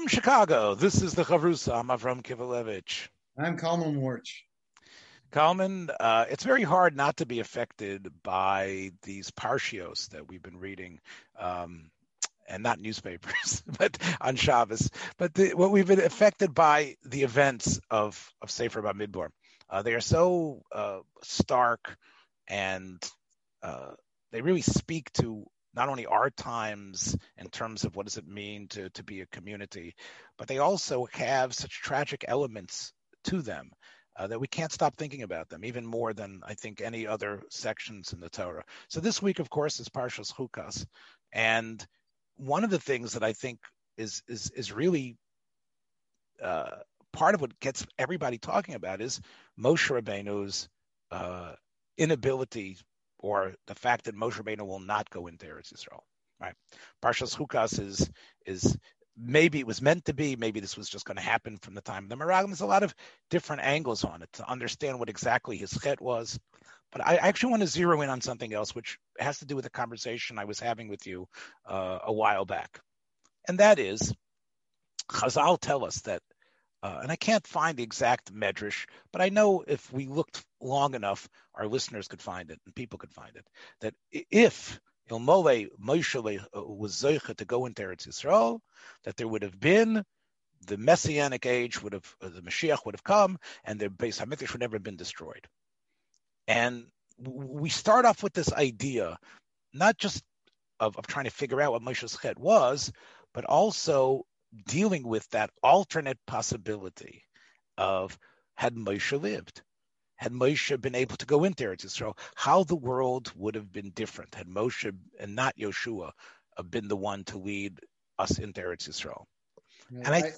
From Chicago, this is the Chavrusa. I'm Avram Kivelevitz. I'm Kalman Warch. Kalman, uh, it's very hard not to be affected by these parshios that we've been reading, um, and not newspapers, but on Shabbos. But the, what we've been affected by the events of of Sefer Bamidbar. Uh, they are so uh, stark, and uh, they really speak to not only our times in terms of what does it mean to, to be a community, but they also have such tragic elements to them uh, that we can't stop thinking about them, even more than I think any other sections in the Torah. So this week, of course, is Parshas Chukas, and one of the things that I think is is is really uh, part of what gets everybody talking about is Moshe Rabbeinu's uh, inability or the fact that Moshe Rabbeinu will not go into Eretz Yisrael. Right? Parshas Chukas is is maybe it was meant to be, maybe this was just going to happen from the time of the Meraglim. There's a lot of different angles on it to understand what exactly his chet was. But I actually want to zero in on something else, which has to do with a conversation I was having with you uh, a while back. And that is, Chazal tell us that uh, and I can't find the exact medrash, but I know if we looked long enough, our listeners could find it and people could find it. That if Ilmole Moshe uh, was Zeicha to go into Eretz Yisrael, that there would have been the messianic age would have uh, the Mashiach would have come, and the Beis Hamikdash would never have been destroyed. And we start off with this idea, not just of, of trying to figure out what Moshe's chet was, but also dealing with that alternate possibility of had Moshe lived, had Moshe been able to go into Eretz Yisrael, how the world would have been different had Moshe and not Yeshua been the one to lead us into Eretz Yisrael. And I,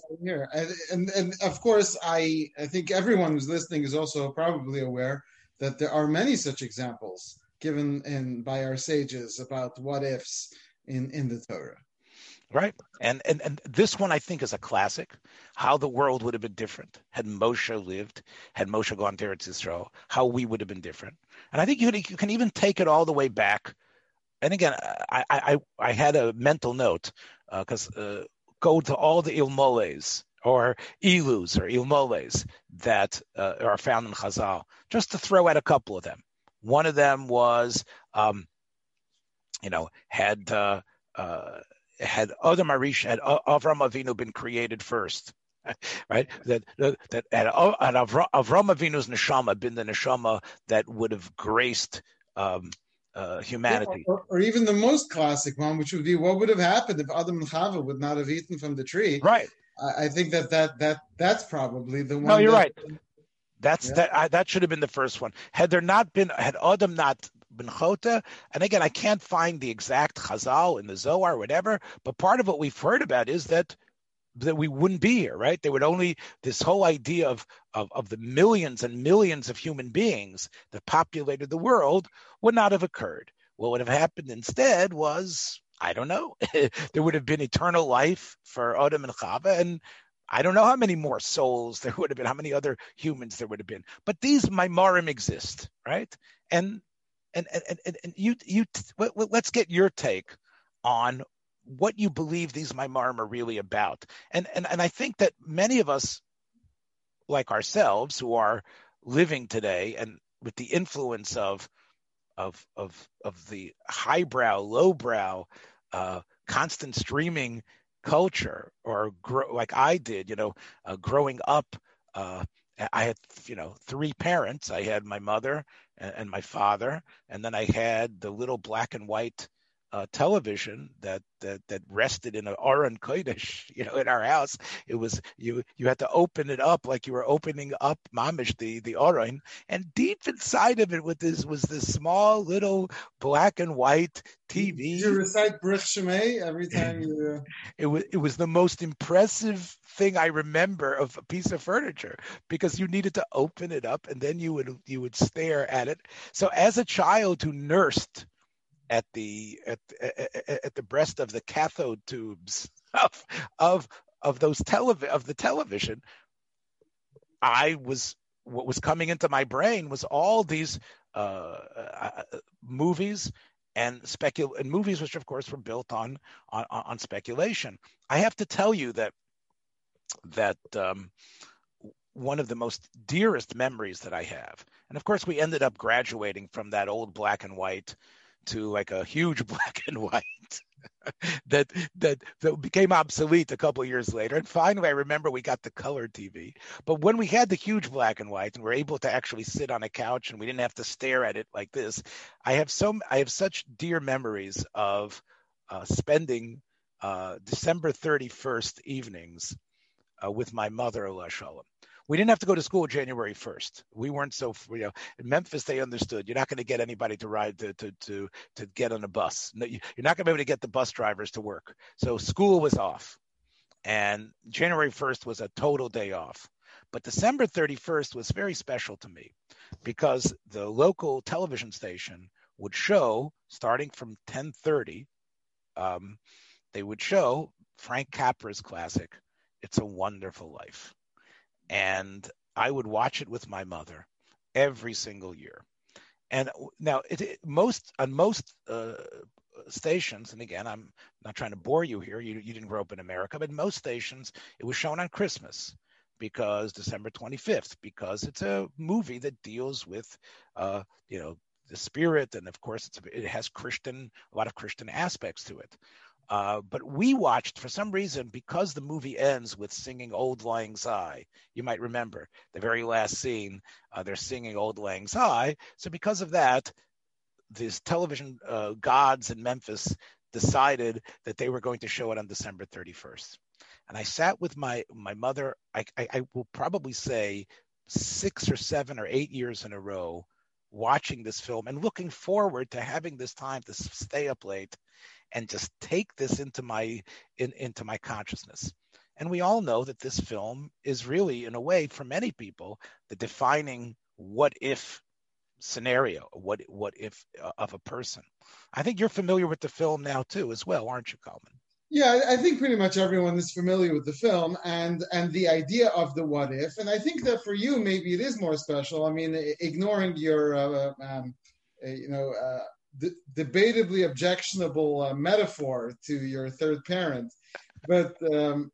I and, and of course, I I think everyone who's listening is also probably aware that there are many such examples given in by our sages about what ifs in in the Torah. Right. And, and and this one I think is a classic. How the world would have been different had Moshe lived, had Moshe gone to Eretz Yisrael, how we would have been different. And I think you can, you can even take it all the way back. And again, I I, I had a mental note because uh, uh, go to all the ilmoles or ilus or ilmoles that uh, are found in Chazal, just to throw out a couple of them. One of them was, um, you know, had uh, uh had Adam Arish, had Avram Avinu been created first, right? That that had, had Avram, Avinu's neshama been the neshama that would have graced um, uh, humanity, yeah, or, or, even the most classic one, which would be what would have happened if Adam and Chava would not have eaten from the tree, right? I, I think that that that that's probably the one. No, you're that, right. That's yeah. that. I, that should have been the first one. Had there not been, had Adam not ben Chota. And again, I can't find the exact Chazal in the Zohar, whatever. But part of what we've heard about is that that we wouldn't be here, right? There would only this whole idea of, of of the millions and millions of human beings that populated the world would not have occurred. What would have happened instead was I don't know. there would have been eternal life for Adam and Chava, and I don't know how many more souls there would have been, how many other humans there would have been. But these Maimarim exist, right? And and and and, and you you let's get your take on what you believe these Maimarim are really about. And and and I think that many of us, like ourselves, who are living today and with the influence of of of of the highbrow, lowbrow, uh, constant streaming culture, or grow, like I did, you know, uh, growing up. Uh, I had, you know, three parents. I had my mother and, and, my father, and then I had the little black and white uh, television that, that that rested in an Aron Kodesh, you know, in our house. It was you you had to open it up like you were opening up Mamish the the Aron, and deep inside of it with this was this small little black and white TV. Did you recite Bruch Shemay every time you? It was it was the most impressive thing I remember of a piece of furniture because you needed to open it up and then you would you would stare at it. So as a child who nursed at the at, at, the breast of the cathode tubes of of of those telev of the television, I was what was coming into my brain was all these uh, uh, movies and specul and movies which of course were built on on, on speculation. I have to tell you that that um, one of the most dearest memories that I have, and of course we ended up graduating from that old black and white to like a huge black and white that, that that became obsolete a couple years later. And finally, I remember we got the color TV. But when we had the huge black and white and we're able to actually sit on a couch and we didn't have to stare at it like this, I have so I have such dear memories of uh, spending uh, December 31st evenings uh, with my mother, Allah Shalom we didn't have to go to school January 1st. We weren't so, you know, in Memphis, they understood you're not going to get anybody to ride to, to, to, to get on a bus. No, you're not going to be able to get the bus drivers to work. So school was off. And January 1st was a total day off. But December 31st was very special to me because the local television station would show starting from 1030, um, they would show Frank Capra's classic, It's a Wonderful Life and I would watch it with my mother every single year. And now, it, it, most on most uh, stations, and again, I'm not trying to bore you here. You you didn't grow up in America, but most stations it was shown on Christmas because December 25th, because it's a movie that deals with, uh, you know, the spirit, and of course, it has Christian, a lot of Christian aspects to it. Uh, but we watched for some reason because the movie ends with singing "Auld Lang Syne." You might remember the very last scene; uh, they're singing "Auld Lang Syne." So because of that, these television uh, gods in Memphis decided that they were going to show it on December 31st. And I sat with my my mother. I, I, I will probably say six or seven or eight years in a row watching this film and looking forward to having this time to stay up late and just take this into my in, into my consciousness. And we all know that this film is really, in a way, for many people, the defining what if scenario, what what if uh, of a person. I think you're familiar with the film now too, as well, aren't you, Kalman? Yeah, I think pretty much everyone is familiar with the film and and the idea of the what if. And I think that for you, maybe it is more special. I mean, ignoring your, uh, um, uh, you know, uh, de- debatably objectionable uh, metaphor to your third parent, but um,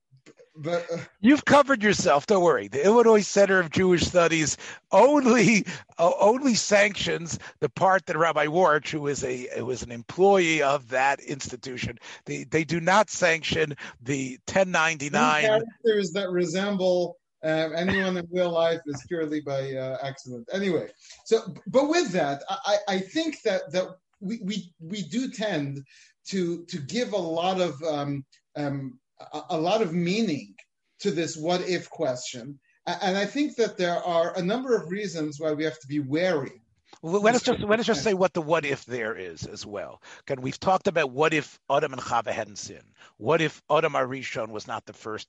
but uh, you've covered yourself. Don't worry. The Illinois Center of Jewish Studies only uh, only sanctions the part that Rabbi Warch, who is a who is an employee of that institution, they they do not sanction the 1099 characters that resemble um, anyone in real life is purely by uh, accident. Anyway, so but with that, I, I think that that we, we we do tend to to give a lot of um, um, a, a lot of meaning to this what if question, and I think that there are a number of reasons why we have to be wary. Let us just let us just say what the what if there is as well. Because we've talked about what if Adam and Chava hadn't sinned. What if Adam Harishon was not the first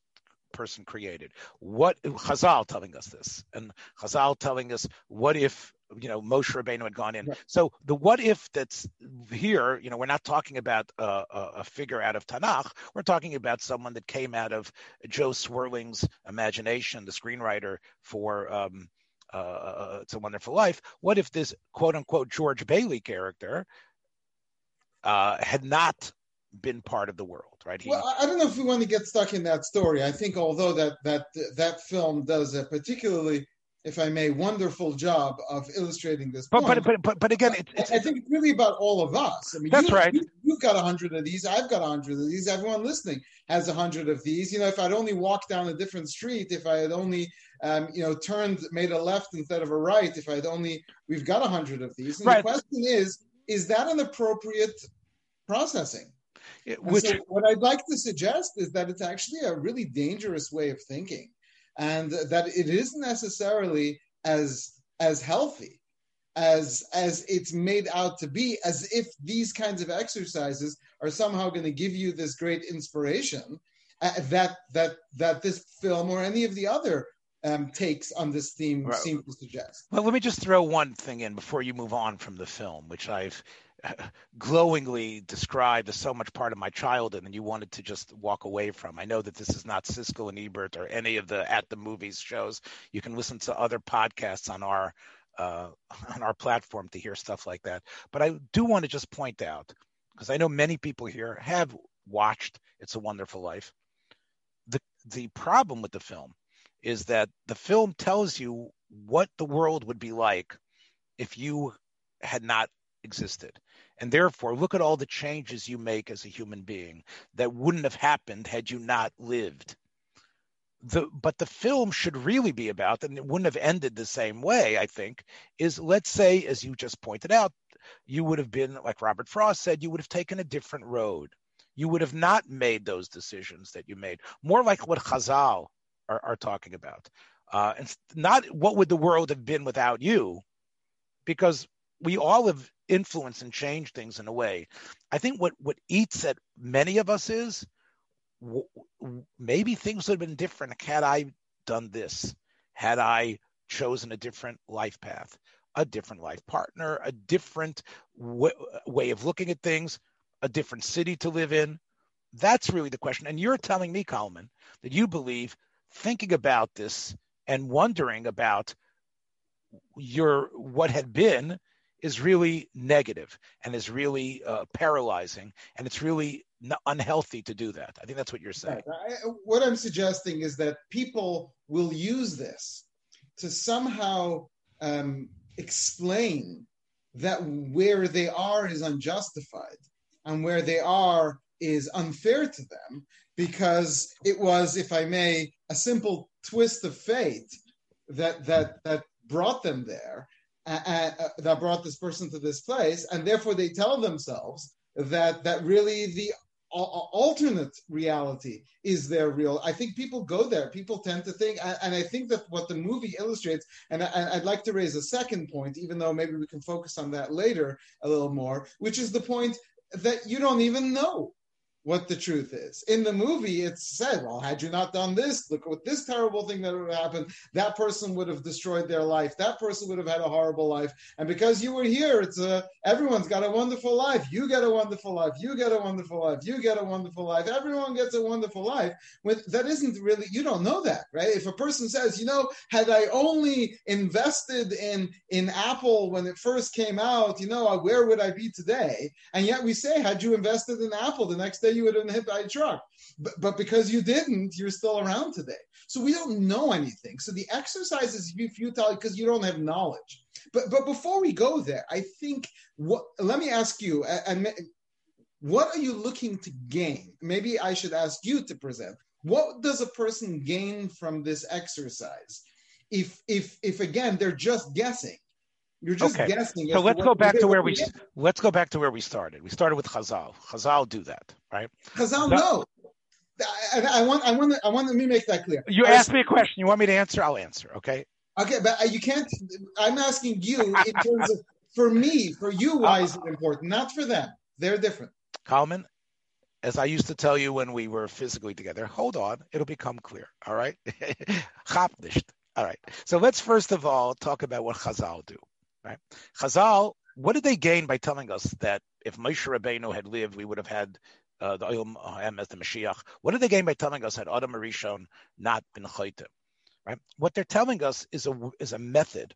person created? What Chazal telling us this, and Chazal telling us what if you know Moshe Rabbeinu had gone in. Right. So the what if that's here, you know, we're not talking about a, a, figure out of Tanakh. We're talking about someone that came out of Jo Swerling's imagination, the screenwriter for um, uh, uh, It's a Wonderful Life. What if this quote unquote George Bailey character uh, had not been part of the world, right? He, well, I don't know if we want to get stuck in that story. I think although that that that film does a particularly if I may, wonderful job of illustrating this. But but, but but but again, it's, it's, I think it's really about all of us. I mean, that's you, right. You, have got a hundred of these. I've got a hundred of these. Everyone listening has a hundred of these. You know, if I'd only walked down a different street, if I had only, um, you know, turned, made a left instead of a right, if I'd only, we've got a hundred of these. And right. the question is, is that an appropriate processing. It- which so what I'd like to suggest is that it's actually a really dangerous way of thinking, and that it isn't necessarily as as healthy as as it's made out to be. As if these kinds of exercises are somehow going to give you this great inspiration uh, that that that this film or any of the other um, takes on this theme Right. seem to suggest. Well, let me just throw one thing in before you move on from the film, which I've glowingly described as so much part of my childhood, and you wanted to just walk away from. I know that this is not Siskel and Ebert or any of the at the movies shows. You can listen to other podcasts on our uh, on our platform to hear stuff like that. But I do want to just point out because I know many people here have watched It's a Wonderful Life. The the problem with the film is that the film tells you what the world would be like if you had not existed. And therefore, look at all the changes you make as a human being that wouldn't have happened had you not lived. The, but the film should really be about, and it wouldn't have ended the same way, I think, is let's say, as you just pointed out, you would have been, like Robert Frost said, you would have taken a different road. You would have not made those decisions that you made. More like what Chazal are, are talking about. Uh, and not what would the world have been without you, because we all have influenced and changed things in a way. I think what what eats at many of us is w- w- maybe things would have been different had I done this, had I chosen a different life path, a different life partner, a different w- way of looking at things, a different city to live in. That's really the question. And you're telling me, Kalman, that you believe thinking about this and wondering about your what had been is really negative and is really uh, paralyzing and it's really n- unhealthy to do that. I think that's what you're saying. Right. I, what I'm suggesting is that people will use this to somehow um, explain that where they are is unjustified and where they are is unfair to them because it was, if I may, a simple twist of fate that that that brought them there, uh, uh, that brought this person to this place, and therefore they tell themselves that that really the al- alternate reality is their real. I think people go there. People tend to think, and I think that what the movie illustrates, and I'd like to raise a second point, even though maybe we can focus on that later a little more, which is the point that you don't even know what the truth is. In the movie, it's said, well, had you not done this, look what this terrible thing that would have happened. That person would have destroyed their life. That person would have had a horrible life. And because you were here, it's a everyone's got a wonderful life. You get a wonderful life. You get a wonderful life. You get a wonderful life. Everyone gets a wonderful life. When that isn't really you don't know that, right? If a person says, you know, had I only invested in in Apple when it first came out, you know, where would I be today? And yet we say, had you invested in Apple, the next day you would have been hit by a truck. But, but because you didn't, you're still around today. So we don't know anything. So the exercise is futile because you don't have knowledge. But but before we go there, I think what let me ask you and what are you looking to gain? Maybe I should ask you to present. What does a person gain from this exercise? If if if again they're just guessing, you're just Okay. guessing. so let's go back to where we let's go back to where we started we started with chazal chazal do that right Chazal, No. no. I, I want, I want, I want. Let me make that clear. you Our- asked me a question you want me to answer i'll answer okay Okay, but uh, you can't. I'm asking you in terms of for me, for you. Why is it important? Not for them. They're different. Kalman, as I used to tell you when we were physically together, hold on, it'll become clear. All right? All right. So let's first of all talk about what Chazal do. Right? Chazal, what did they gain by telling us that if Moshe Rabbeinu had lived, we would have had uh, the Ha'em as the Mashiach? What did they gain by telling us that Adam Rishon not been Chayte? Right? What they're telling us is a is a method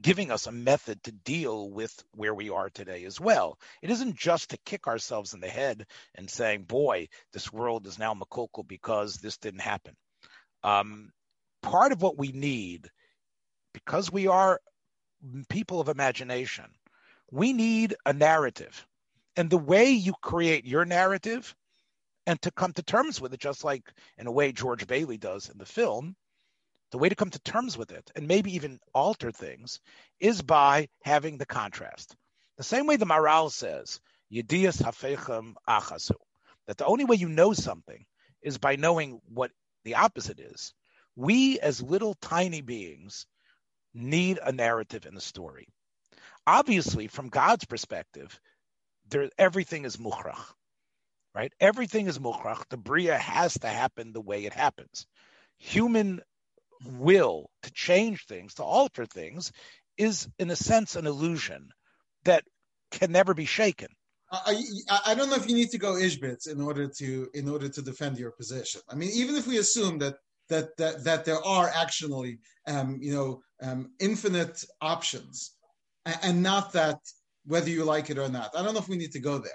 giving us a method to deal with where we are today as well. It isn't just to kick ourselves in the head and saying, boy, this world is now makulkul because this didn't happen. Um, part of what we need, because we are people of imagination, we need a narrative. And the way you create your narrative and to come to terms with it, just like in a way George Bailey does in the film, the way to come to terms with it and maybe even alter things is by having the contrast. The same way the Maharal says, Yedias hafechem achasu. That the only way you know something is by knowing what the opposite is. We, as little tiny beings, need a narrative and a story. Obviously, from God's perspective, there everything is mukhrach, right? Everything is mukhrach. The bria has to happen the way it happens. Human will to change things, to alter things, is in a sense an illusion that can never be shaken. I, I don't know if you need to go ishbitz in order to in order to defend your position. I mean, even if we assume that that that, that there are actually um, you know um, infinite options, and, not that whether you like it or not. I don't know if we need to go there.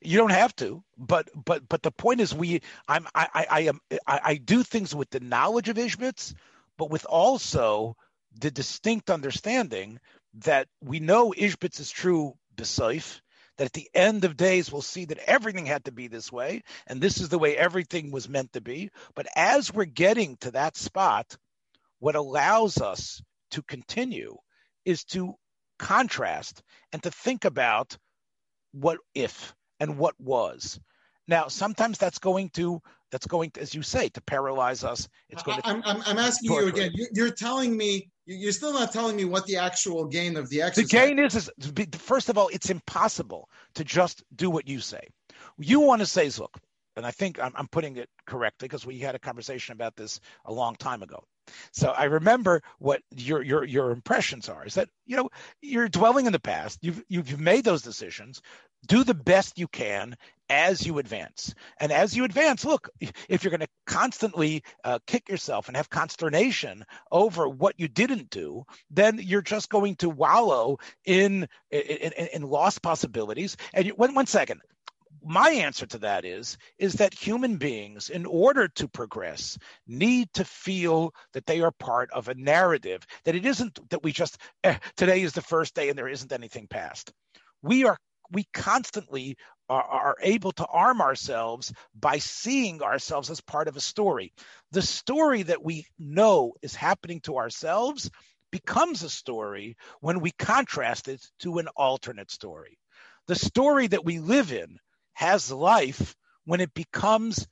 You don't have to, but but but the point is, we I'm I I, I am I, I do things with the knowledge of Ishbitz, but with also the distinct understanding that we know Ishbitz is true besaif, that at the end of days we'll see that everything had to be this way, and this is the way everything was meant to be. But as we're getting to that spot, what allows us to continue is to contrast and to think about what if and what was. Now, sometimes that's going to that's going to, as you say, to paralyze us. It's going to. I'm, I'm, I'm asking you again. You're telling me you're still not telling me what the actual gain of the exercise. The gain is, is first of all, it's impossible to just do what you say. You want to say, look, and I think I'm, I'm putting it correctly because we had a conversation about this a long time ago. So I remember what your your your impressions are is that you know you're dwelling in the past. You've you've made those decisions. Do the best you can as you advance. And as you advance, look, if you're going to constantly uh, kick yourself and have consternation over what you didn't do, then you're just going to wallow in in, in, in lost possibilities. And you, one, one second, my answer to that is is that human beings in order to progress need to feel that they are part of a narrative that it isn't that we just eh, today is the first day and there isn't anything past. We are we constantly are, are, able to arm ourselves by seeing ourselves as part of a story. The story that we know is happening to ourselves becomes a story when we contrast it to an alternate story. The story that we live in has life when it becomes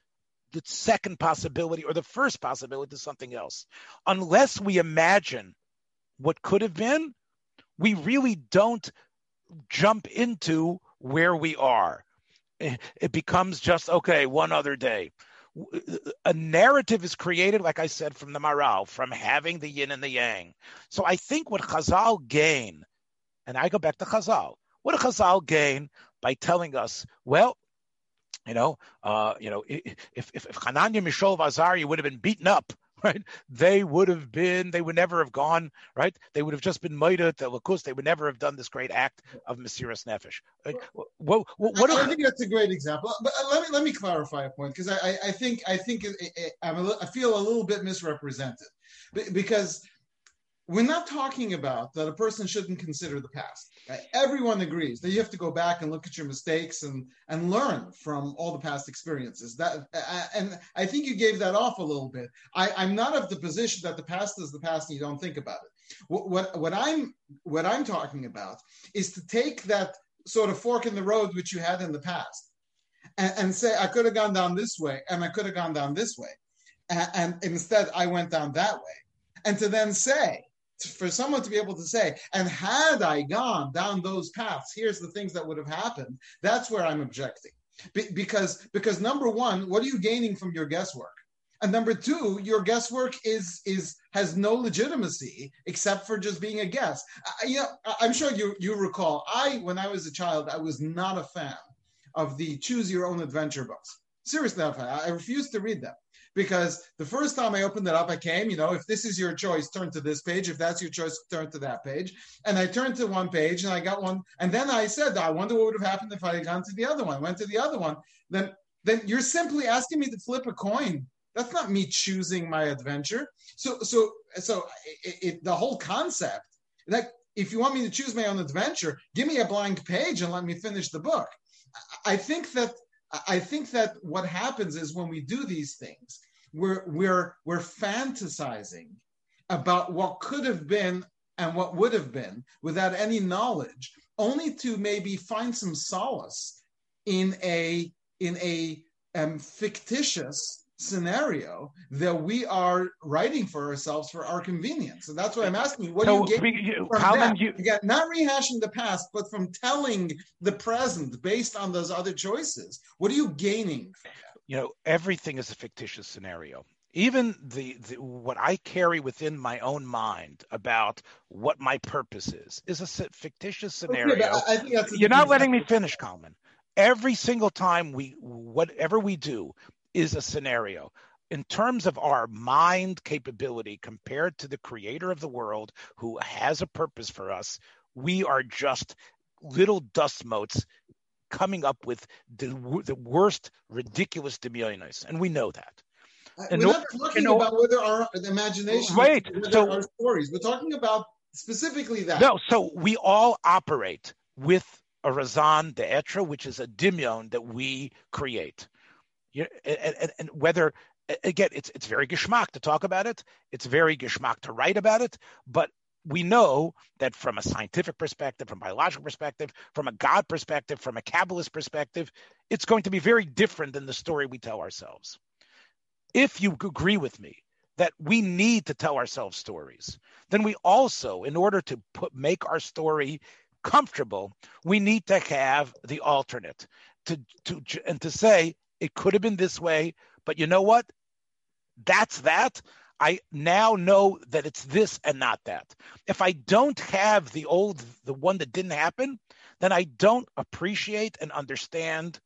the second possibility or the first possibility to something else. Unless we imagine what could have been, we really don't jump into where we are. It becomes just, okay, one other day. A narrative is created, like I said, from the Maharal, from having the yin and the yang. So I think what Chazal gain, and I go back to Chazal, what do Chazal gain by telling us, well, you know, uh, you know, if if, if Hananya, Mishael, Azariah would have been beaten up, right? They would have been, they would never have gone, right? They would have just been Maida, the Lakus. They would never have done this great act of Mesiras Nefesh. what, what, what I, I, think that's a great example. But let me let me clarify a point because I, I think I think it, it, I'm a, I feel a little bit misrepresented because we're not talking about that a person shouldn't consider the past. Right? Everyone agrees that you have to go back and look at your mistakes and and learn from all the past experiences. That and I think you gave that off a little bit. I, I'm not of the position that the past is the past and you don't think about it. What, what what I'm what I'm talking about is to take that sort of fork in the road which you had in the past and, and say I could have gone down this way and I could have gone down this way, and, and instead I went down that way, and to then say for someone to be able to say, and had I gone down those paths, here's the things that would have happened. That's where I'm objecting. Be- because, because number one, what are you gaining from your guesswork? And number two, your guesswork is is has no legitimacy except for just being a guess. I, you know, I'm sure you you recall. I when I was a child, I was not a fan of the choose your own adventure books. Seriously, I refused to read them because the first time I opened it up, I came, you know, if this is your choice, turn to this page. If that's your choice, turn to that page. And I turned to one page and I got one. And then I said, I wonder what would have happened if I had gone to the other one. Went to the other one. Then, then you're simply asking me to flip a coin. That's not me choosing my adventure. So, so, so it, it, the whole concept, like, if you want me to choose my own adventure, give me a blank page and let me finish the book. I think that I think that what happens is when we do these things, we're we're we're fantasizing about what could have been and what would have been without any knowledge only to maybe find some solace in a in a um, fictitious scenario that we are writing for ourselves for our convenience. And that's why I'm asking you, what so, do you get you, from that? You, Again, not rehashing the past, but from telling the present based on those other choices. What are you gaining? You know, everything is a fictitious scenario. Even the, the what I carry within my own mind about what my purpose is is a fictitious scenario. Okay, You're not letting me finish, Kalman. Every single time we, whatever we do, is a scenario in terms of our mind capability compared to the creator of the world who has a purpose for us, we are just little dust motes coming up with the, the worst ridiculous demionis, and we know that. Uh, we're not talking about whether our imagination, right? So our stories. We're talking about specifically that. No, so we all operate with a razan de etra, which is a dimion that we create. You, and, and, and whether again, it's it's very geschmack to talk about it. It's very geschmack to write about it. But we know that from a scientific perspective, from a biological perspective, from a God perspective, from a Kabbalist perspective, it's going to be very different than the story we tell ourselves. If you agree with me that we need to tell ourselves stories, then we also, in order to put make our story comfortable, we need to have the alternate to to and to say it could have been this way, but you know what? That's that. I now know that it's this and not that. If I don't have the old, the one that didn't happen, then I don't appreciate and understand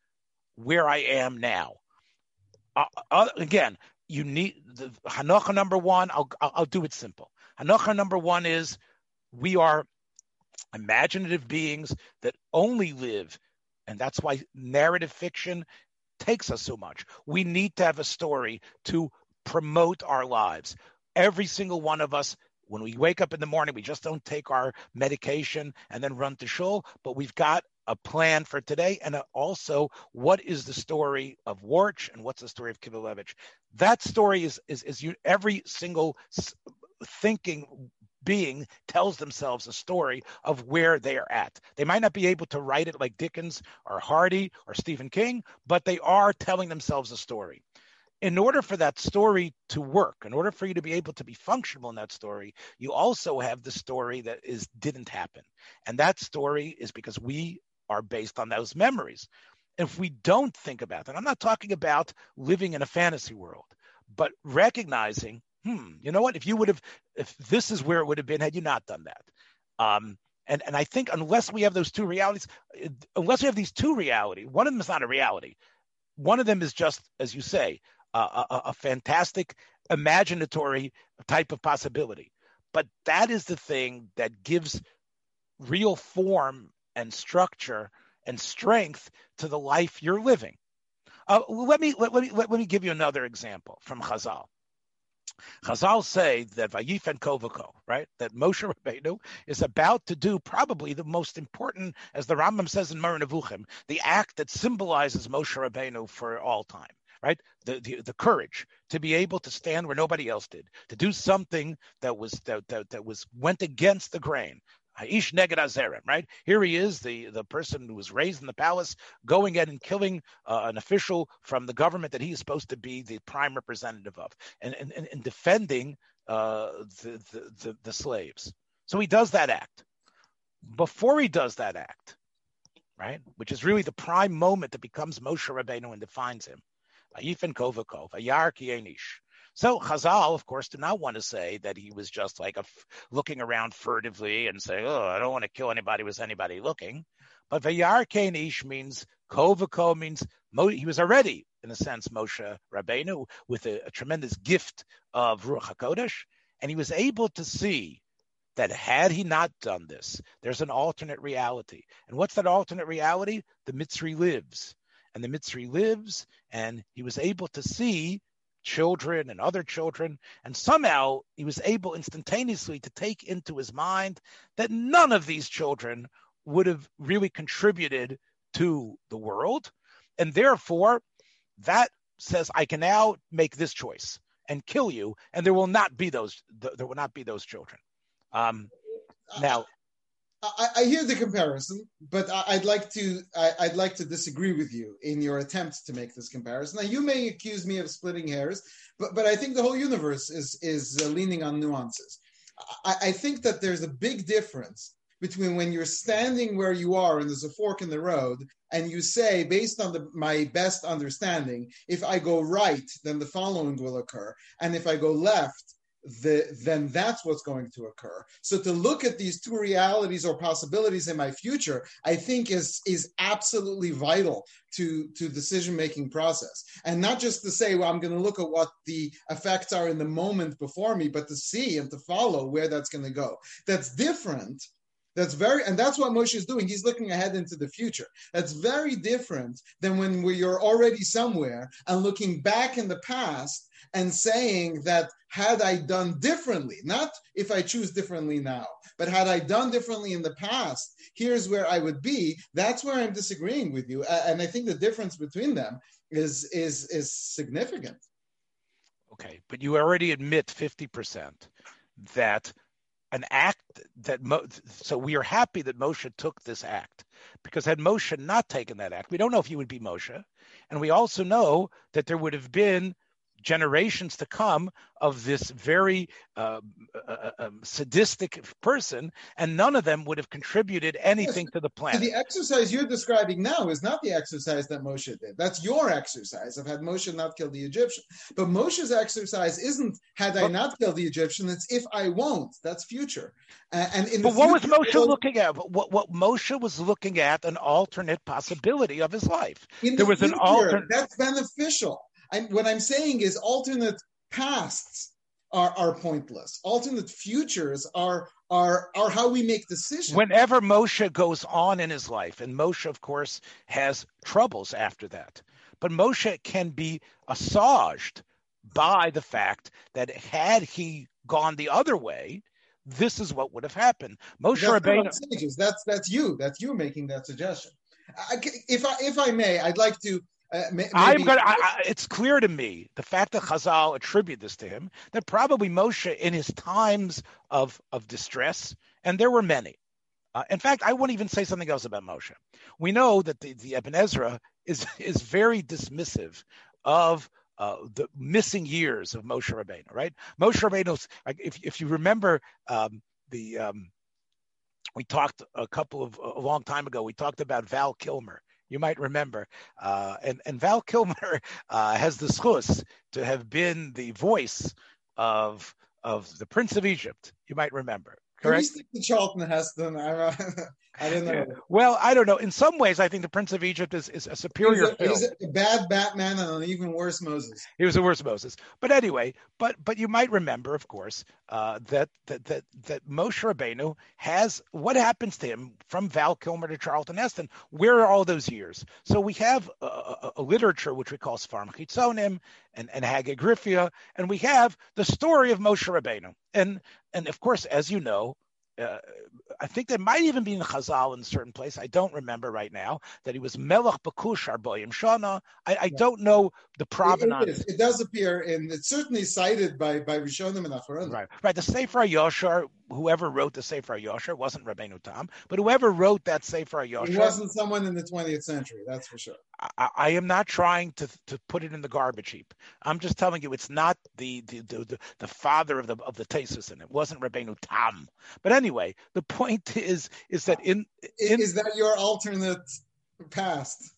where I am now. Uh, uh, again, you need the Hanocha number one. I'll, I'll, I'll do it simple. Hanocha number one is we are imaginative beings that only live, and that's why narrative fiction takes us so much. We need to have a story to promote our lives. Every single one of us, when we wake up in the morning, we just don't take our medication and then run to shul, but we've got a plan for today and also what is the story of Warch and what's the story of Kivelevitz. That story is is is you, every single thinking being tells themselves a story of where they are at. They might not be able to write it like Dickens or Hardy or Stephen King, but they are telling themselves a story. In order for that story to work, in order for you to be able to be functional in that story, you also have the story that is didn't happen. And that story is because we are based on those memories. If we don't think about that, I'm not talking about living in a fantasy world, but recognizing hmm, you know what? If you would have, if this is where it would have been had you not done that. Um, and, and I think unless we have those two realities, unless we have these two reality, one of them is not a reality. One of them is just, as you say, a, a, a fantastic imaginatory type of possibility. But that is the thing that gives real form and structure and strength to the life you're living. Uh, let me let, let me let, let, me give you another example from Chazal. Chazal say that Vayifen Kovako, right? That Moshe Rabbeinu is about to do probably the most important, as the Rambam says in Moreh Nevuchim, the act that symbolizes Moshe Rabbeinu for all time, right? The, the, the courage to be able to stand where nobody else did, to do something that was that, that, that was went against the grain, Haish Neged Azerem, right? Here he is, the, the person who was raised in the palace, going in and killing uh, an official from the government that he is supposed to be the prime representative of, and, and, and defending uh, the, the, the, the slaves. So he does that act. Before he does that act, right, which is really the prime moment that becomes Moshe Rabbeinu and defines him, Vayifin Kovakov, Ayar Kienish. So Chazal, of course, did not want to say that he was just like looking around furtively and say, "Oh, I don't want to kill anybody with anybody looking." But Vayar Ish means Kovako means Mo- he was already, in a sense, Moshe Rabbeinu with a, a tremendous gift of Ruach Hakodesh, and he was able to see that had he not done this, there's an alternate reality. And what's that alternate reality? The Mitzri lives. And the Mitzri lives, and he was able to see children and other children. And somehow he was able instantaneously to take into his mind that none of these children would have really contributed to the world. And therefore, that says, I can now make this choice and kill you, and there will not be those there will not be those children. Um, now, I, I, hear the comparison, but I, would like to I, would like to disagree with you in your attempt to make this comparison. Now, you may accuse me of splitting hairs, but but I think the whole universe is is uh, leaning on nuances. I, I think that there's a big difference between when you're standing where you are and there's a fork in the road and you say based on the, my best understanding if i go right then the following will occur and if i go left the, then that's what's going to occur. So to look at these two realities or possibilities in my future, I think is is absolutely vital to to decision making process, and not just to say, well, I'm going to look at what the effects are in the moment before me, but to see and to follow where that's going to go. That's different that's very, and that's what Moshe is doing. He's looking ahead into the future. That's very different than when we are already somewhere and looking back in the past and saying that had I done differently, not if I choose differently now, but had I done differently in the past, here's where I would be. That's where I'm disagreeing with you, and I think the difference between them is is is significant. Okay, but you already admit fifty percent that an act that Mo- so we are happy that Moshe took this act because had Moshe not taken that act, we don't know if he would be Moshe, and we also know that there would have been generations to come of this very uh, uh, uh, um, sadistic person, and none of them would have contributed anything yes, to the planet. The exercise you're describing now is not the exercise that Moshe did. That's your exercise of had Moshe not killed the Egyptian. But Moshe's exercise isn't had I not killed the Egyptian. It's if I won't. That's future. Uh, and in but what was Moshe looking at? What what Moshe was looking at an alternate possibility of his life. there the was future, an alternate. That's beneficial. And what I'm saying is alternate pasts are, are pointless. Alternate futures are are are how we make decisions. Whenever Moshe goes on in his life, and Moshe, of course, has troubles after that, but Moshe can be assuaged by the fact that had he gone the other way, this is what would have happened. Moshe that's Rabbeinu. That's that's you. That's you making that suggestion. I, if I if I may, I'd like to uh, maybe, I'm gonna. I, I, it's clear to me the fact that Chazal attribute this to him that probably Moshe in his times of of distress, and there were many. Uh, in fact, I won't even say something else about Moshe. We know that the, the Ibn Ezra is is very dismissive of uh, the missing years of Moshe Rabbeinu. Right? Moshe Rabbeinu. If if you remember um, the. Um, we talked a couple of a long time ago. We talked about Val Kilmer, you might remember. Uh, and, and Val Kilmer uh, has the schus to have been the voice of of the Prince of Egypt. You might remember. Correct. Can we Charlton Heston? I don't know. Yeah. Well, I don't know. In some ways, I think the Prince of Egypt is, is a superior. He's a, he's a bad Batman and an even worse Moses. He was a worse Moses. But anyway, but but you might remember, of course, uh, that that that that Moshe Rabbeinu has what happens to him from Val Kilmer to Charlton Heston. Where are all those years? So we have a, a, a literature which we call Sfarim Chitzonim and and Hagiographa, and we have the story of Moshe Rabbeinu. And and of course, as you know, uh, I think there might even be in Chazal in a certain place. I don't remember right now that he was Melech Bakush Arboyim Shana. I, I don't know the provenance. It, it, it, does appear, and it's certainly cited by by Rishonim and Acharonim. Right, right. The Sefer Yoshar, whoever wrote the Sefer Yosher wasn't Rabbeinu Tam, but whoever wrote that Sefer Yosher it wasn't someone in the 20th century. That's for sure. I, I, am not trying to to put it in the garbage heap. I'm just telling you, it's not the the the, the father of the of the Tesis, and it wasn't Rabbeinu Tam. But anyway, the point is is that in, in is that your alternate past.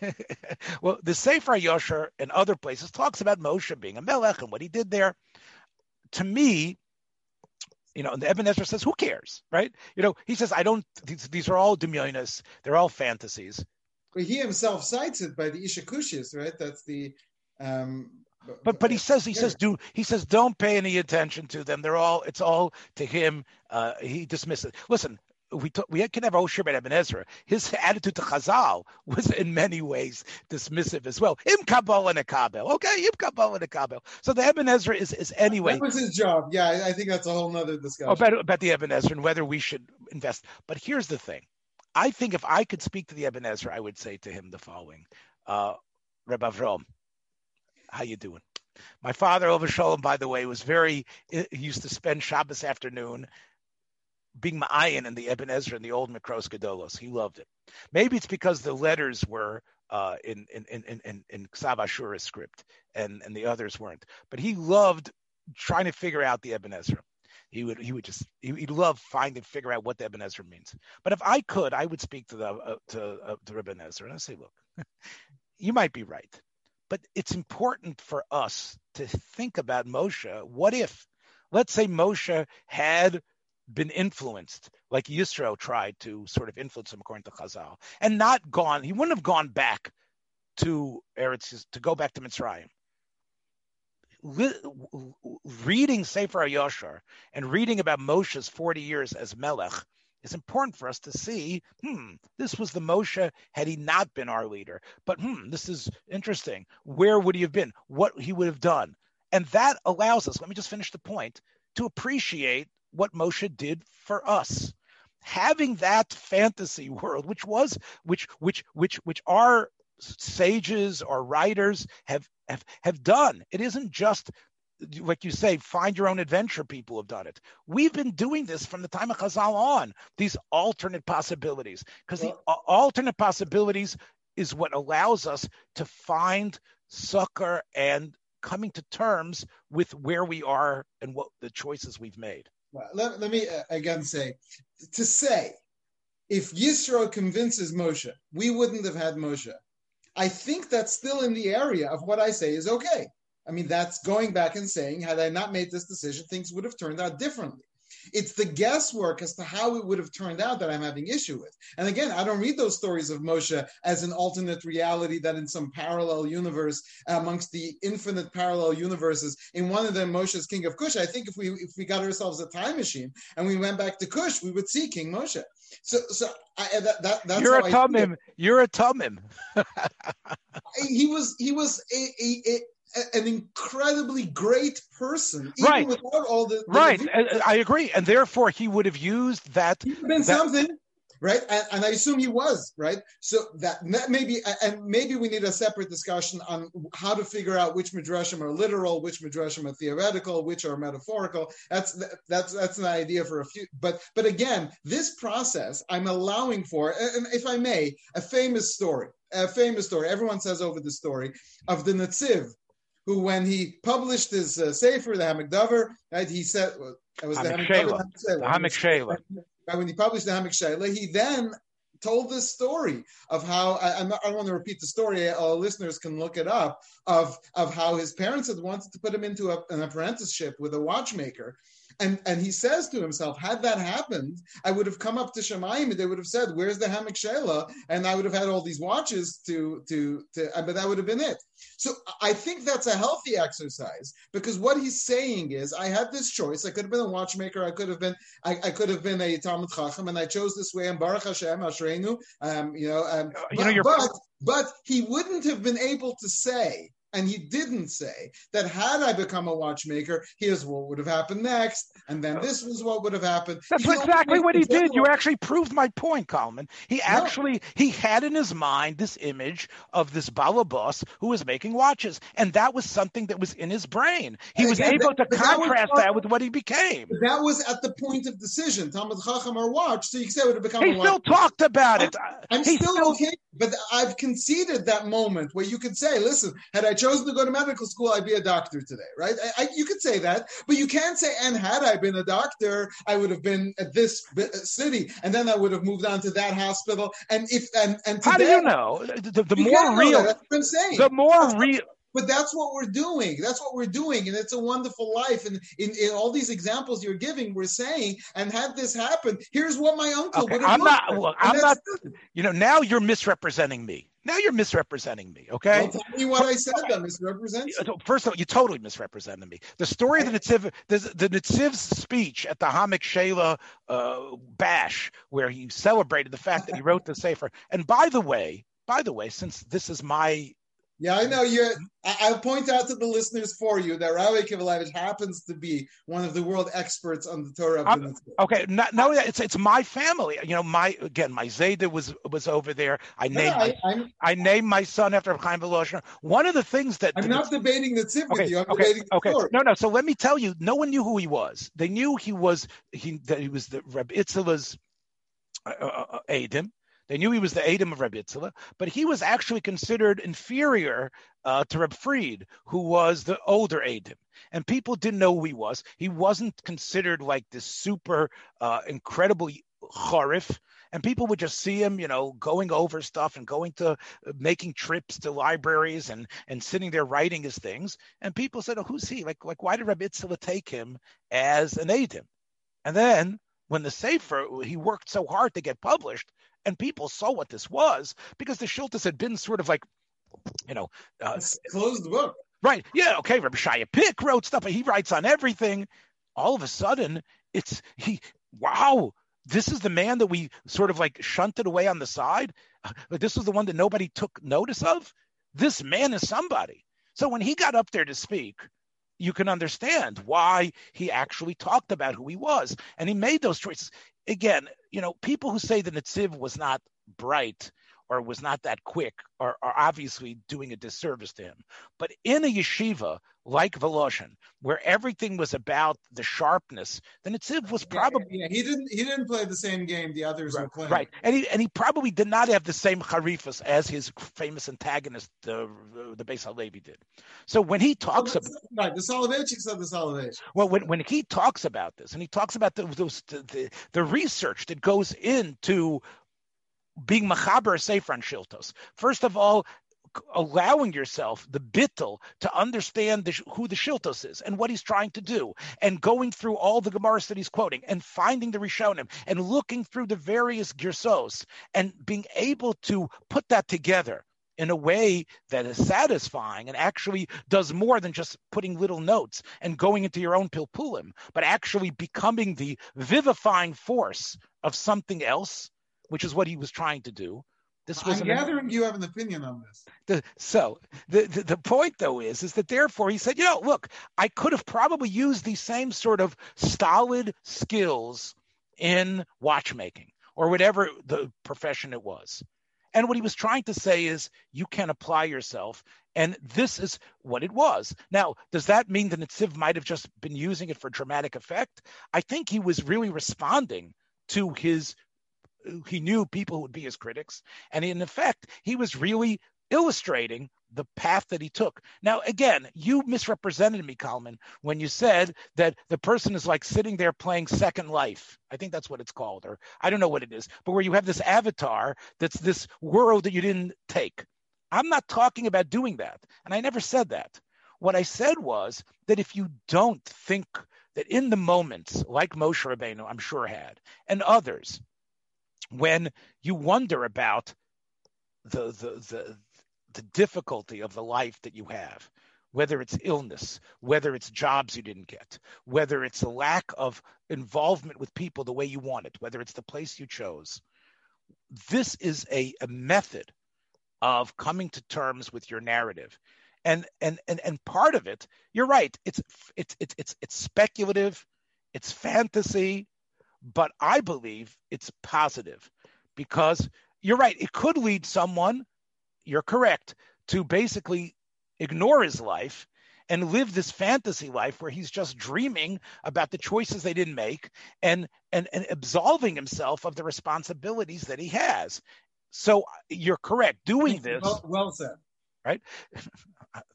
well, the Sefer Yosher and other places talks about Moshe being a melech and what he did there. To me, you know, and the Ibn Ezra says, "Who cares?" Right? You know, he says, "I don't. These, these are all demionis. They're all fantasies." But he himself cites it by the Ishakushis, right? That's the. Um, but but he says he says do he says don't pay any attention to them. They're all it's all to him. Uh, he dismisses. Listen, we talk, we can have Osher Ben Ibn Ezra. His attitude to Chazal was in many ways dismissive as well. Im a kabel. Okay, im a kabel. So the Ibn Ezra is, is anyway. That was his job. Yeah, I think that's a whole nother discussion. About, about the Ibn Ezra and whether we should invest. But here's the thing. I think if I could speak to the Ibn Ezra, I would say to him the following. Uh, Reb Avrom, how you doing? My father, Over Shalom, by the way, was very, he used to spend Shabbos afternoon being ma'ayin and the Ibn Ezra and the old Mikros Gedolos. He loved it. Maybe it's because the letters were uh, in in in in in Ksav script and and the others weren't. But he loved trying to figure out the Ibn Ezra. He would he would just he, would love finding figure out what the Ibn Ezra means. But if I could, I would speak to the uh, to uh, to Ibn Ezra and I say, look, you might be right, but it's important for us to think about Moshe. What if, let's say, Moshe had been influenced, like Yisro tried to sort of influence him according to Chazal, and not gone. He wouldn't have gone back to Eretz to go back to Mitzrayim reading Sefer Yoshar and reading about Moshe's 40 years as Melech is important for us to see, hmm, this was the Moshe had he not been our leader. But hmm, this is interesting. Where would he have been? What he would have done? And that allows us, let me just finish the point, to appreciate what Moshe did for us. Having that fantasy world, which was, which, which, which, which our sages or writers have have, have done. It isn't just like you say, find your own adventure. People have done it. We've been doing this from the time of Chazal on. These alternate possibilities, because well, the alternate possibilities is what allows us to find succor and coming to terms with where we are and what the choices we've made. Well, let, let me uh, again say to say if Yisro convinces Moshe, we wouldn't have had Moshe. I think that's still in the area of what I say is okay. I mean, that's going back and saying, had I not made this decision, things would have turned out differently. It's the guesswork as to how it would have turned out that I'm having issue with. And again, I don't read those stories of Moshe as an alternate reality that in some parallel universe amongst the infinite parallel universes, in one of them Moshe is king of Cush. I think if we if we got ourselves a time machine and we went back to Cush, we would see King Moshe. So, so I, that, that, that's you're a tumim. You're a tumim. he was he was a, a, a, an incredibly great person, right? Without all the, the right, I agree, and therefore he would have used that. He'd been that, something right? And, and, I assume he was, right? So that, that maybe, and maybe we need a separate discussion on how to figure out which midrashim are literal, which midrashim are theoretical, which are metaphorical. That's that's that's an idea for a few. But but again, this process I'm allowing for, and if I may, a famous story, a famous story. Everyone says over the story of the Netziv. Who, when he published his uh, sefer, the Haamek Davar, right? He said, well, it was the Shela when he published the Hamek Shaila, he then told this story of how I, not, I, don't want to repeat the story. All listeners can look it up of of how his parents had wanted to put him into a, an apprenticeship with a watchmaker, and and he says to himself, had that happened, I would have come up to Shemaim and they would have said, "Where's the Hamek Shela?" And I would have had all these watches to to to, but that would have been it. So I think that's a healthy exercise because what he's saying is, I had this choice. I could have been a watchmaker. I could have been I, I could have been a Talmud Chacham, and I chose this way. And Baruch Hashem, Ashreinu. Um, you know, um, you but, know, but but he wouldn't have been able to say and he didn't say that had I become a watchmaker, here's what would have happened next, and then this was what would have happened. That's he exactly what he did. You actually proved my point, Kalman. He actually no. he had in his mind this image of this balabas who was making watches, and that was something that was in his brain. He was again, able that, to contrast that, that, with what he became. That was at the point of decision. Talmud Chacham or watch, so you say it would have become. He still talked about it. I'm, I'm still, still okay, but I've conceded that moment where you could say, "Listen, had I chosen to go to medical school, I'd be a doctor today, right? I, I, you could say that, but you can't say, and had I been a doctor, I would have been at this city, and then I would have moved on to that hospital. And if and and today, how do you know? The, the more real, that's what I'm saying. The more real. But that's what we're doing. That's what we're doing, and it's a wonderful life. And in, in all these examples you're giving, we're saying, and had this happen, here's what my uncle okay, would have. I'm not. Look, I'm not. You know, now you're misrepresenting me. Now you're misrepresenting me, okay? Well, tell me what I said that misrepresents. First of all, you totally misrepresented me. The story of the Netziv, the, the Netziv's speech at the Hamek Shela uh, bash, where he celebrated the fact that he wrote the Sefer. And by the way, by the way, since this is my Yeah, I know you. I'll point out to the listeners for you that Rabbi Kivelevitz happens to be one of the world experts on the Torah. I'm, okay, not, no, it's it's my family. You know, my again, my Zayda was was over there. I named I, my, I named my son after Chaim Volozhin. One of the things that I'm not debating the tip okay, with you. I'm okay, debating okay. Torah. No, no. So let me tell you, no one knew who he was. They knew he was he that he was the Reb Itzela's uh, uh, uh, Adim. They knew he was the Adam of Rabbi Itzela, but he was actually considered inferior uh, to Reb Fried, who was the older Adam. And people didn't know who he was. He wasn't considered like this super uh, incredible chorif. And people would just see him, you know, going over stuff and going to uh, making trips to libraries and and sitting there writing his things. And people said, "Oh, who's he? Like, like why did Rabbi Itzela take him as an Adam?" And then when the Sefer, he worked so hard to get published, and people saw what this was because the Shiltas had been sort of like, you know, uh, closed the book. Right. Yeah. Okay. Rabbi Shaya Pick wrote stuff, but he writes on everything. All of a sudden, it's he. Wow. This is the man that we sort of like shunted away on the side. But this was the one that nobody took notice of. This man is somebody. So when he got up there to speak, you can understand why he actually talked about who he was. And he made those choices. Again, you know, people who say the Netziv was not bright or was not that quick are, are obviously doing a disservice to him. But in a yeshiva like Volozhin, where everything was about the sharpness, the Netziv was probably yeah, yeah, he didn't he didn't play the same game the others right, were playing. Right, and he and he probably did not have the same harifas as his famous antagonist, the the Beis Halevi did. So when he talks well, about right, the Soloveitchik said the Soloveitchik. Well, when when he talks about this, and he talks about the, those the, the, the research that goes into being machaber sefer on shiltos. First of all, allowing yourself the bittel to understand the, who the shiltos is and what he's trying to do, and going through all the gemaras that he's quoting, and finding the rishonim, and looking through the various girsos, and being able to put that together in a way that is satisfying and actually does more than just putting little notes and going into your own pilpulim, but actually becoming the vivifying force of something else which is what he was trying to do. This was I'm gathering you have an opinion on this. The, so the, the, the point though is is that therefore he said, you know, look, I could have probably used these same sort of stolid skills in watchmaking or whatever the profession it was. And what he was trying to say is you can apply yourself, and this is what it was. Now, does that mean that Netziv might have just been using it for dramatic effect? I think he was really responding to his he knew people would be his critics, and in effect, he was really illustrating the path that he took. Now, again, you misrepresented me, Kalman, when you said that the person is like sitting there playing Second Life. I think that's what it's called, or I don't know what it is, but where you have this avatar that's this world that you didn't take. I'm not talking about doing that, and I never said that. What I said was that if you don't think that in the moments like Moshe Rabbeinu, I'm sure had, and others, when you wonder about the, the, the, the difficulty of the life that you have, whether it's illness, whether it's jobs you didn't get, whether it's a lack of involvement with people the way you want it, whether it's the place you chose. This is a, a method of coming to terms with your narrative. And, and and and part of it, you're right. It's it's it's it's it's speculative, it's fantasy, but I believe it's positive because you're right. It could lead someone, you're correct, to basically ignore his life and live this fantasy life where he's just dreaming about the choices they didn't make and and, and absolving himself of the responsibilities that he has. So you're correct. Doing this well, well said. Right.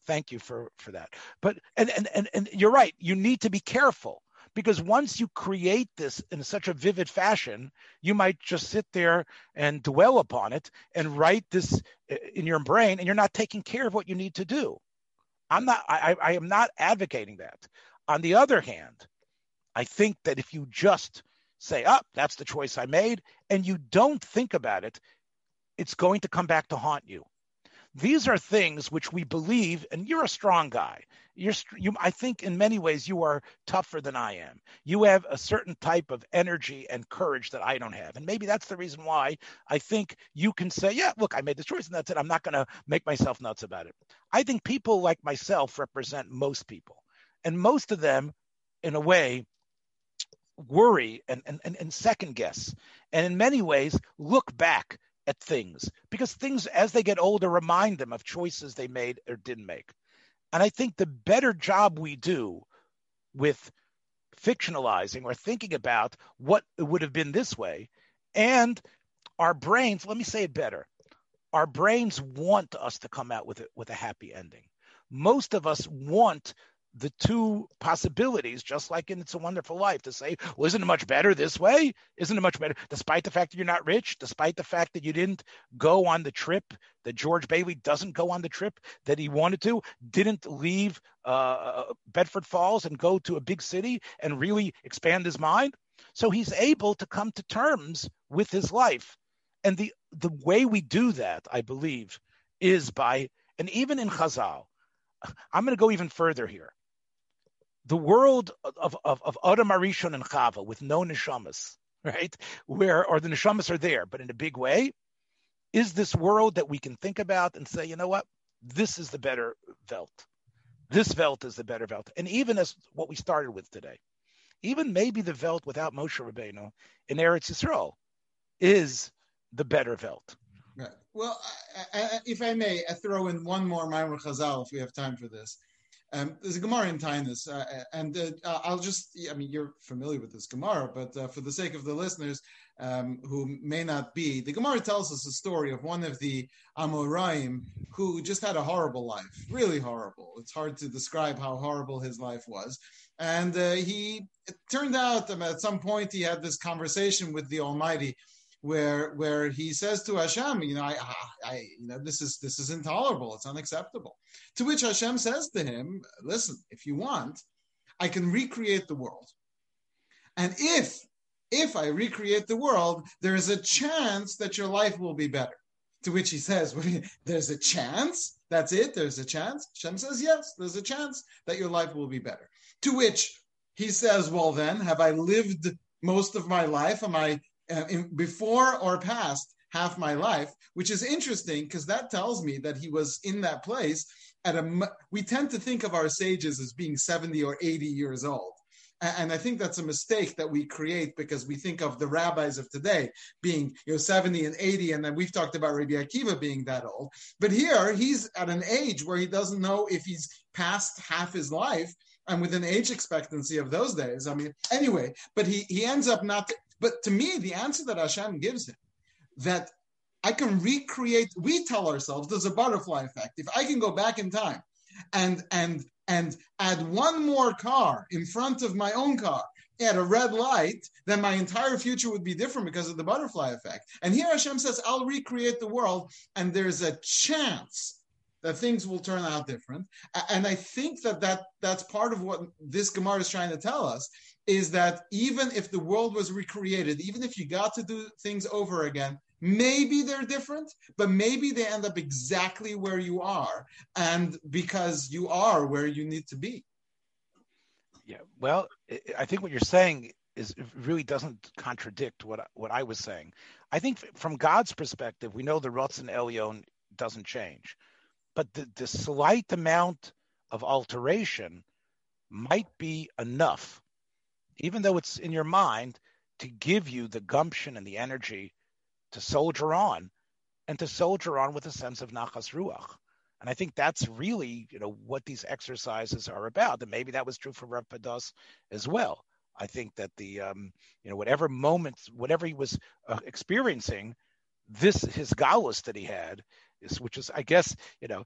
Thank you for for that. But and, and and and you're right. You need to be careful because once you create this in such a vivid fashion, you might just sit there and dwell upon it and write this uh, in your brain, and you're not taking care of what you need to do. I'm not. I, I am not advocating that. On the other hand, I think that if you just say, "Up, oh, that's the choice I made," and you don't think about it, it's going to come back to haunt you. These are things which we believe, and you're a strong guy. You're, you, I think in many ways you are tougher than I am. You have a certain type of energy and courage that I don't have. And maybe that's the reason why I think you can say, yeah, look, I made this choice and that's it. I'm not going to make myself nuts about it. I think people like myself represent most people. And most of them, in a way, worry and, and, and second guess. And in many ways, look back at things because things, as they get older, remind them of choices they made or didn't make. And I think the better job we do with fictionalizing or thinking about what would have been this way, and our brains, let me say it better, our brains want us to come out with it with a happy ending. Most of us want the two possibilities, just like in It's a Wonderful Life, to say, well, isn't it much better this way? Isn't it much better? Despite the fact that you're not rich, despite the fact that you didn't go on the trip, that George Bailey doesn't go on the trip that he wanted to, didn't leave uh, Bedford Falls and go to a big city and really expand his mind. So he's able to come to terms with his life. And the, the way we do that, I believe, is by, and even in Chazal, I'm going to go even further here the world of, of, of Adam Harishon and Chava with no neshamas, right? Where, or the neshamas are there, but in a big way, is this world that we can think about and say, you know what? This is the better Welt. This Welt is the better Welt. And even as what we started with today, even maybe the Welt without Moshe Rabbeinu in Eretz Yisrael is the better Welt. Right. Well, I, I, if I may, I throw in one more Maimon Chazal if we have time for this. Um, there's a Gemara in Taanis, uh, and uh, I'll just, I mean, you're familiar with this Gemara, but uh, for the sake of the listeners um, who may not be, the Gemara tells us a story of one of the Amoraim who just had a horrible life, really horrible. It's hard to describe how horrible his life was. And uh, he, it turned out um, at some point he had this conversation with the Almighty where where he says to Hashem, you know, I, I, you know, this is this is intolerable. It's unacceptable. To which Hashem says to him, listen, if you want, I can recreate the world, and if if I recreate the world, there is a chance that your life will be better. To which he says, there's a chance. That's it. There's a chance. Hashem says, yes, there's a chance that your life will be better. To which he says, well, then, have I lived most of my life? Am I uh, in, before or past half my life, which is interesting because that tells me that he was in that place at a. We tend to think of our sages as being 70 or 80 years old. And I think that's a mistake that we create because we think of the rabbis of today being, you know, 70 and 80, and then we've talked about Rabbi Akiva being that old. But here he's at an age where he doesn't know if he's past half his life and with an age expectancy of those days. I mean, anyway, but he he ends up not but to me, the answer that Hashem gives him, that I can recreate, we tell ourselves there's a butterfly effect. If I can go back in time and and and add one more car in front of my own car at a red light, then my entire future would be different because of the butterfly effect. And here Hashem says, I'll recreate the world, and there's a chance that things will turn out different. And I think that, that that's part of what this Gemara is trying to tell us is that even if the world was recreated, even if you got to do things over again, maybe they're different, but maybe they end up exactly where you are, and because you are where you need to be. Yeah, well, I think what you're saying is really doesn't contradict what what I was saying. I think from God's perspective, we know the Ratzon Elyon doesn't change, but the, the slight amount of alteration might be enough even though it's in your mind, to give you the gumption and the energy to soldier on and to soldier on with a sense of nachas ruach. And I think that's really, you know, what these exercises are about. And maybe that was true for Rav Pados as well. I think that the, um, you know, whatever moments, whatever he was uh, experiencing, this his galus that he had is, which is, I guess, you know,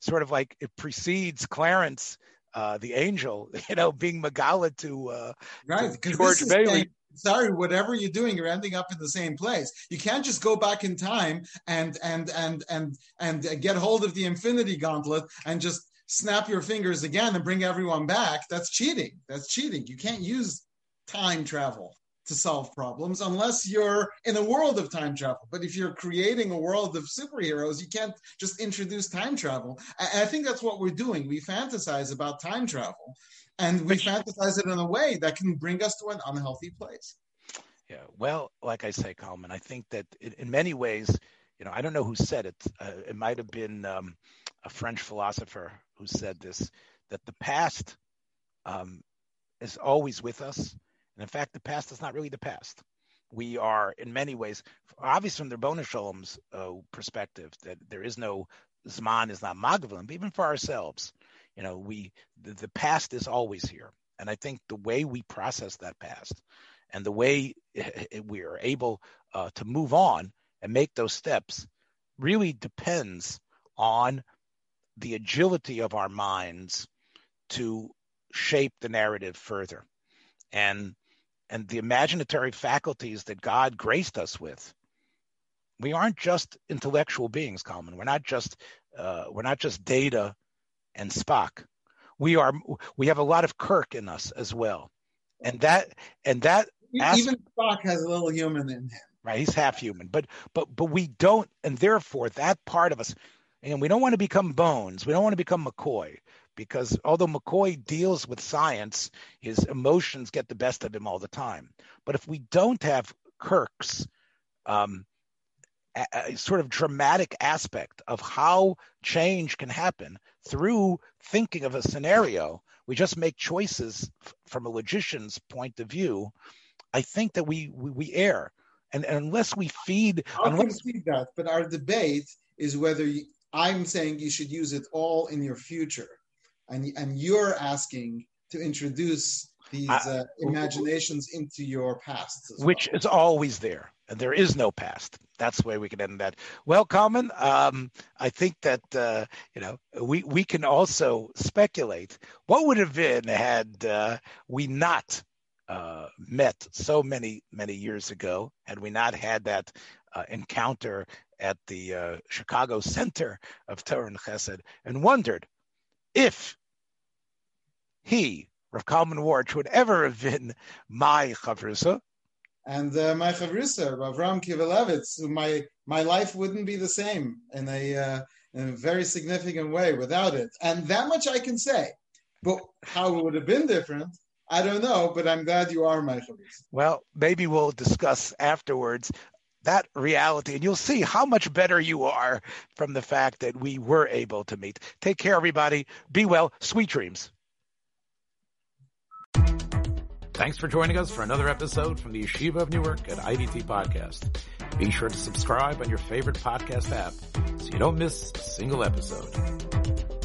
sort of like it precedes Clarence uh, the angel, you know, being Magala to, uh, right, to George Bailey. Saying, sorry, whatever you're doing, you're ending up in the same place. You can't just go back in time and and and and and get hold of the Infinity Gauntlet and just snap your fingers again and bring everyone back. That's cheating. That's cheating. You can't use time travel to solve problems unless you're in a world of time travel. But if you're creating a world of superheroes, you can't just introduce time travel. And I think that's what we're doing. We fantasize about time travel and we fantasize it in a way that can bring us to an unhealthy place. Yeah, well, like I say, Kalman, I think that in, in many ways, you know, I don't know who said it. Uh, it might have been um, a French philosopher who said this: that the past um, is always with us, and in fact, the past is not really the past. We are, in many ways, obviously from the Ribbono Shel Olam's uh, perspective, that there is no Zman is not Magavim, but even for ourselves, you know, we the, the past is always here, and I think the way we process that past and the way we are able uh, to move on and make those steps really depends on the agility of our minds to shape the narrative further and and the imaginatory faculties that god graced us with we aren't just intellectual beings Kalman. we're not just uh, we're not just data and spock we are we have a lot of kirk in us as well and that and that even spock has a little human in him right? He's half human, but but but we don't, and therefore that part of us, and we don't want to become Bones. We don't want to become McCoy because although McCoy deals with science, his emotions get the best of him all the time. But if we don't have Kirk's um, a, a sort of dramatic aspect of how change can happen through thinking of a scenario, we just make choices f- from a logician's point of view. I think that we we, we err and, and unless we feed, I'll unless, concede that, but our debate is whether you, I'm saying you should use it all in your future, and and you're asking to introduce these uh, imaginations into your past, which well. is always there, and there is no past. That's the way we can end that. Well, Kalman, um, I think that uh, you know we we can also speculate what would have been had uh, we not uh, met so many many years ago had we not had that uh, encounter at the uh, Chicago Center of Torah and Chesed and wondered if he, Rav Kalman Warch, would ever have been my chavrusa. And uh, my chavrusa, Rav Ram Kivelevitz, my my life wouldn't be the same in a, uh, in a very significant way without it. And that much I can say. But how it would have been different, I don't know, but I'm glad you are my chavrusa. Well, maybe we'll discuss afterwards that reality, and you'll see how much better you are from the fact that we were able to meet. Take care, everybody. Be well. Sweet dreams. Thanks for joining us for another episode from the Yeshiva of Newark at IDT Podcast. Be sure to subscribe on your favorite podcast app so you don't miss a single episode.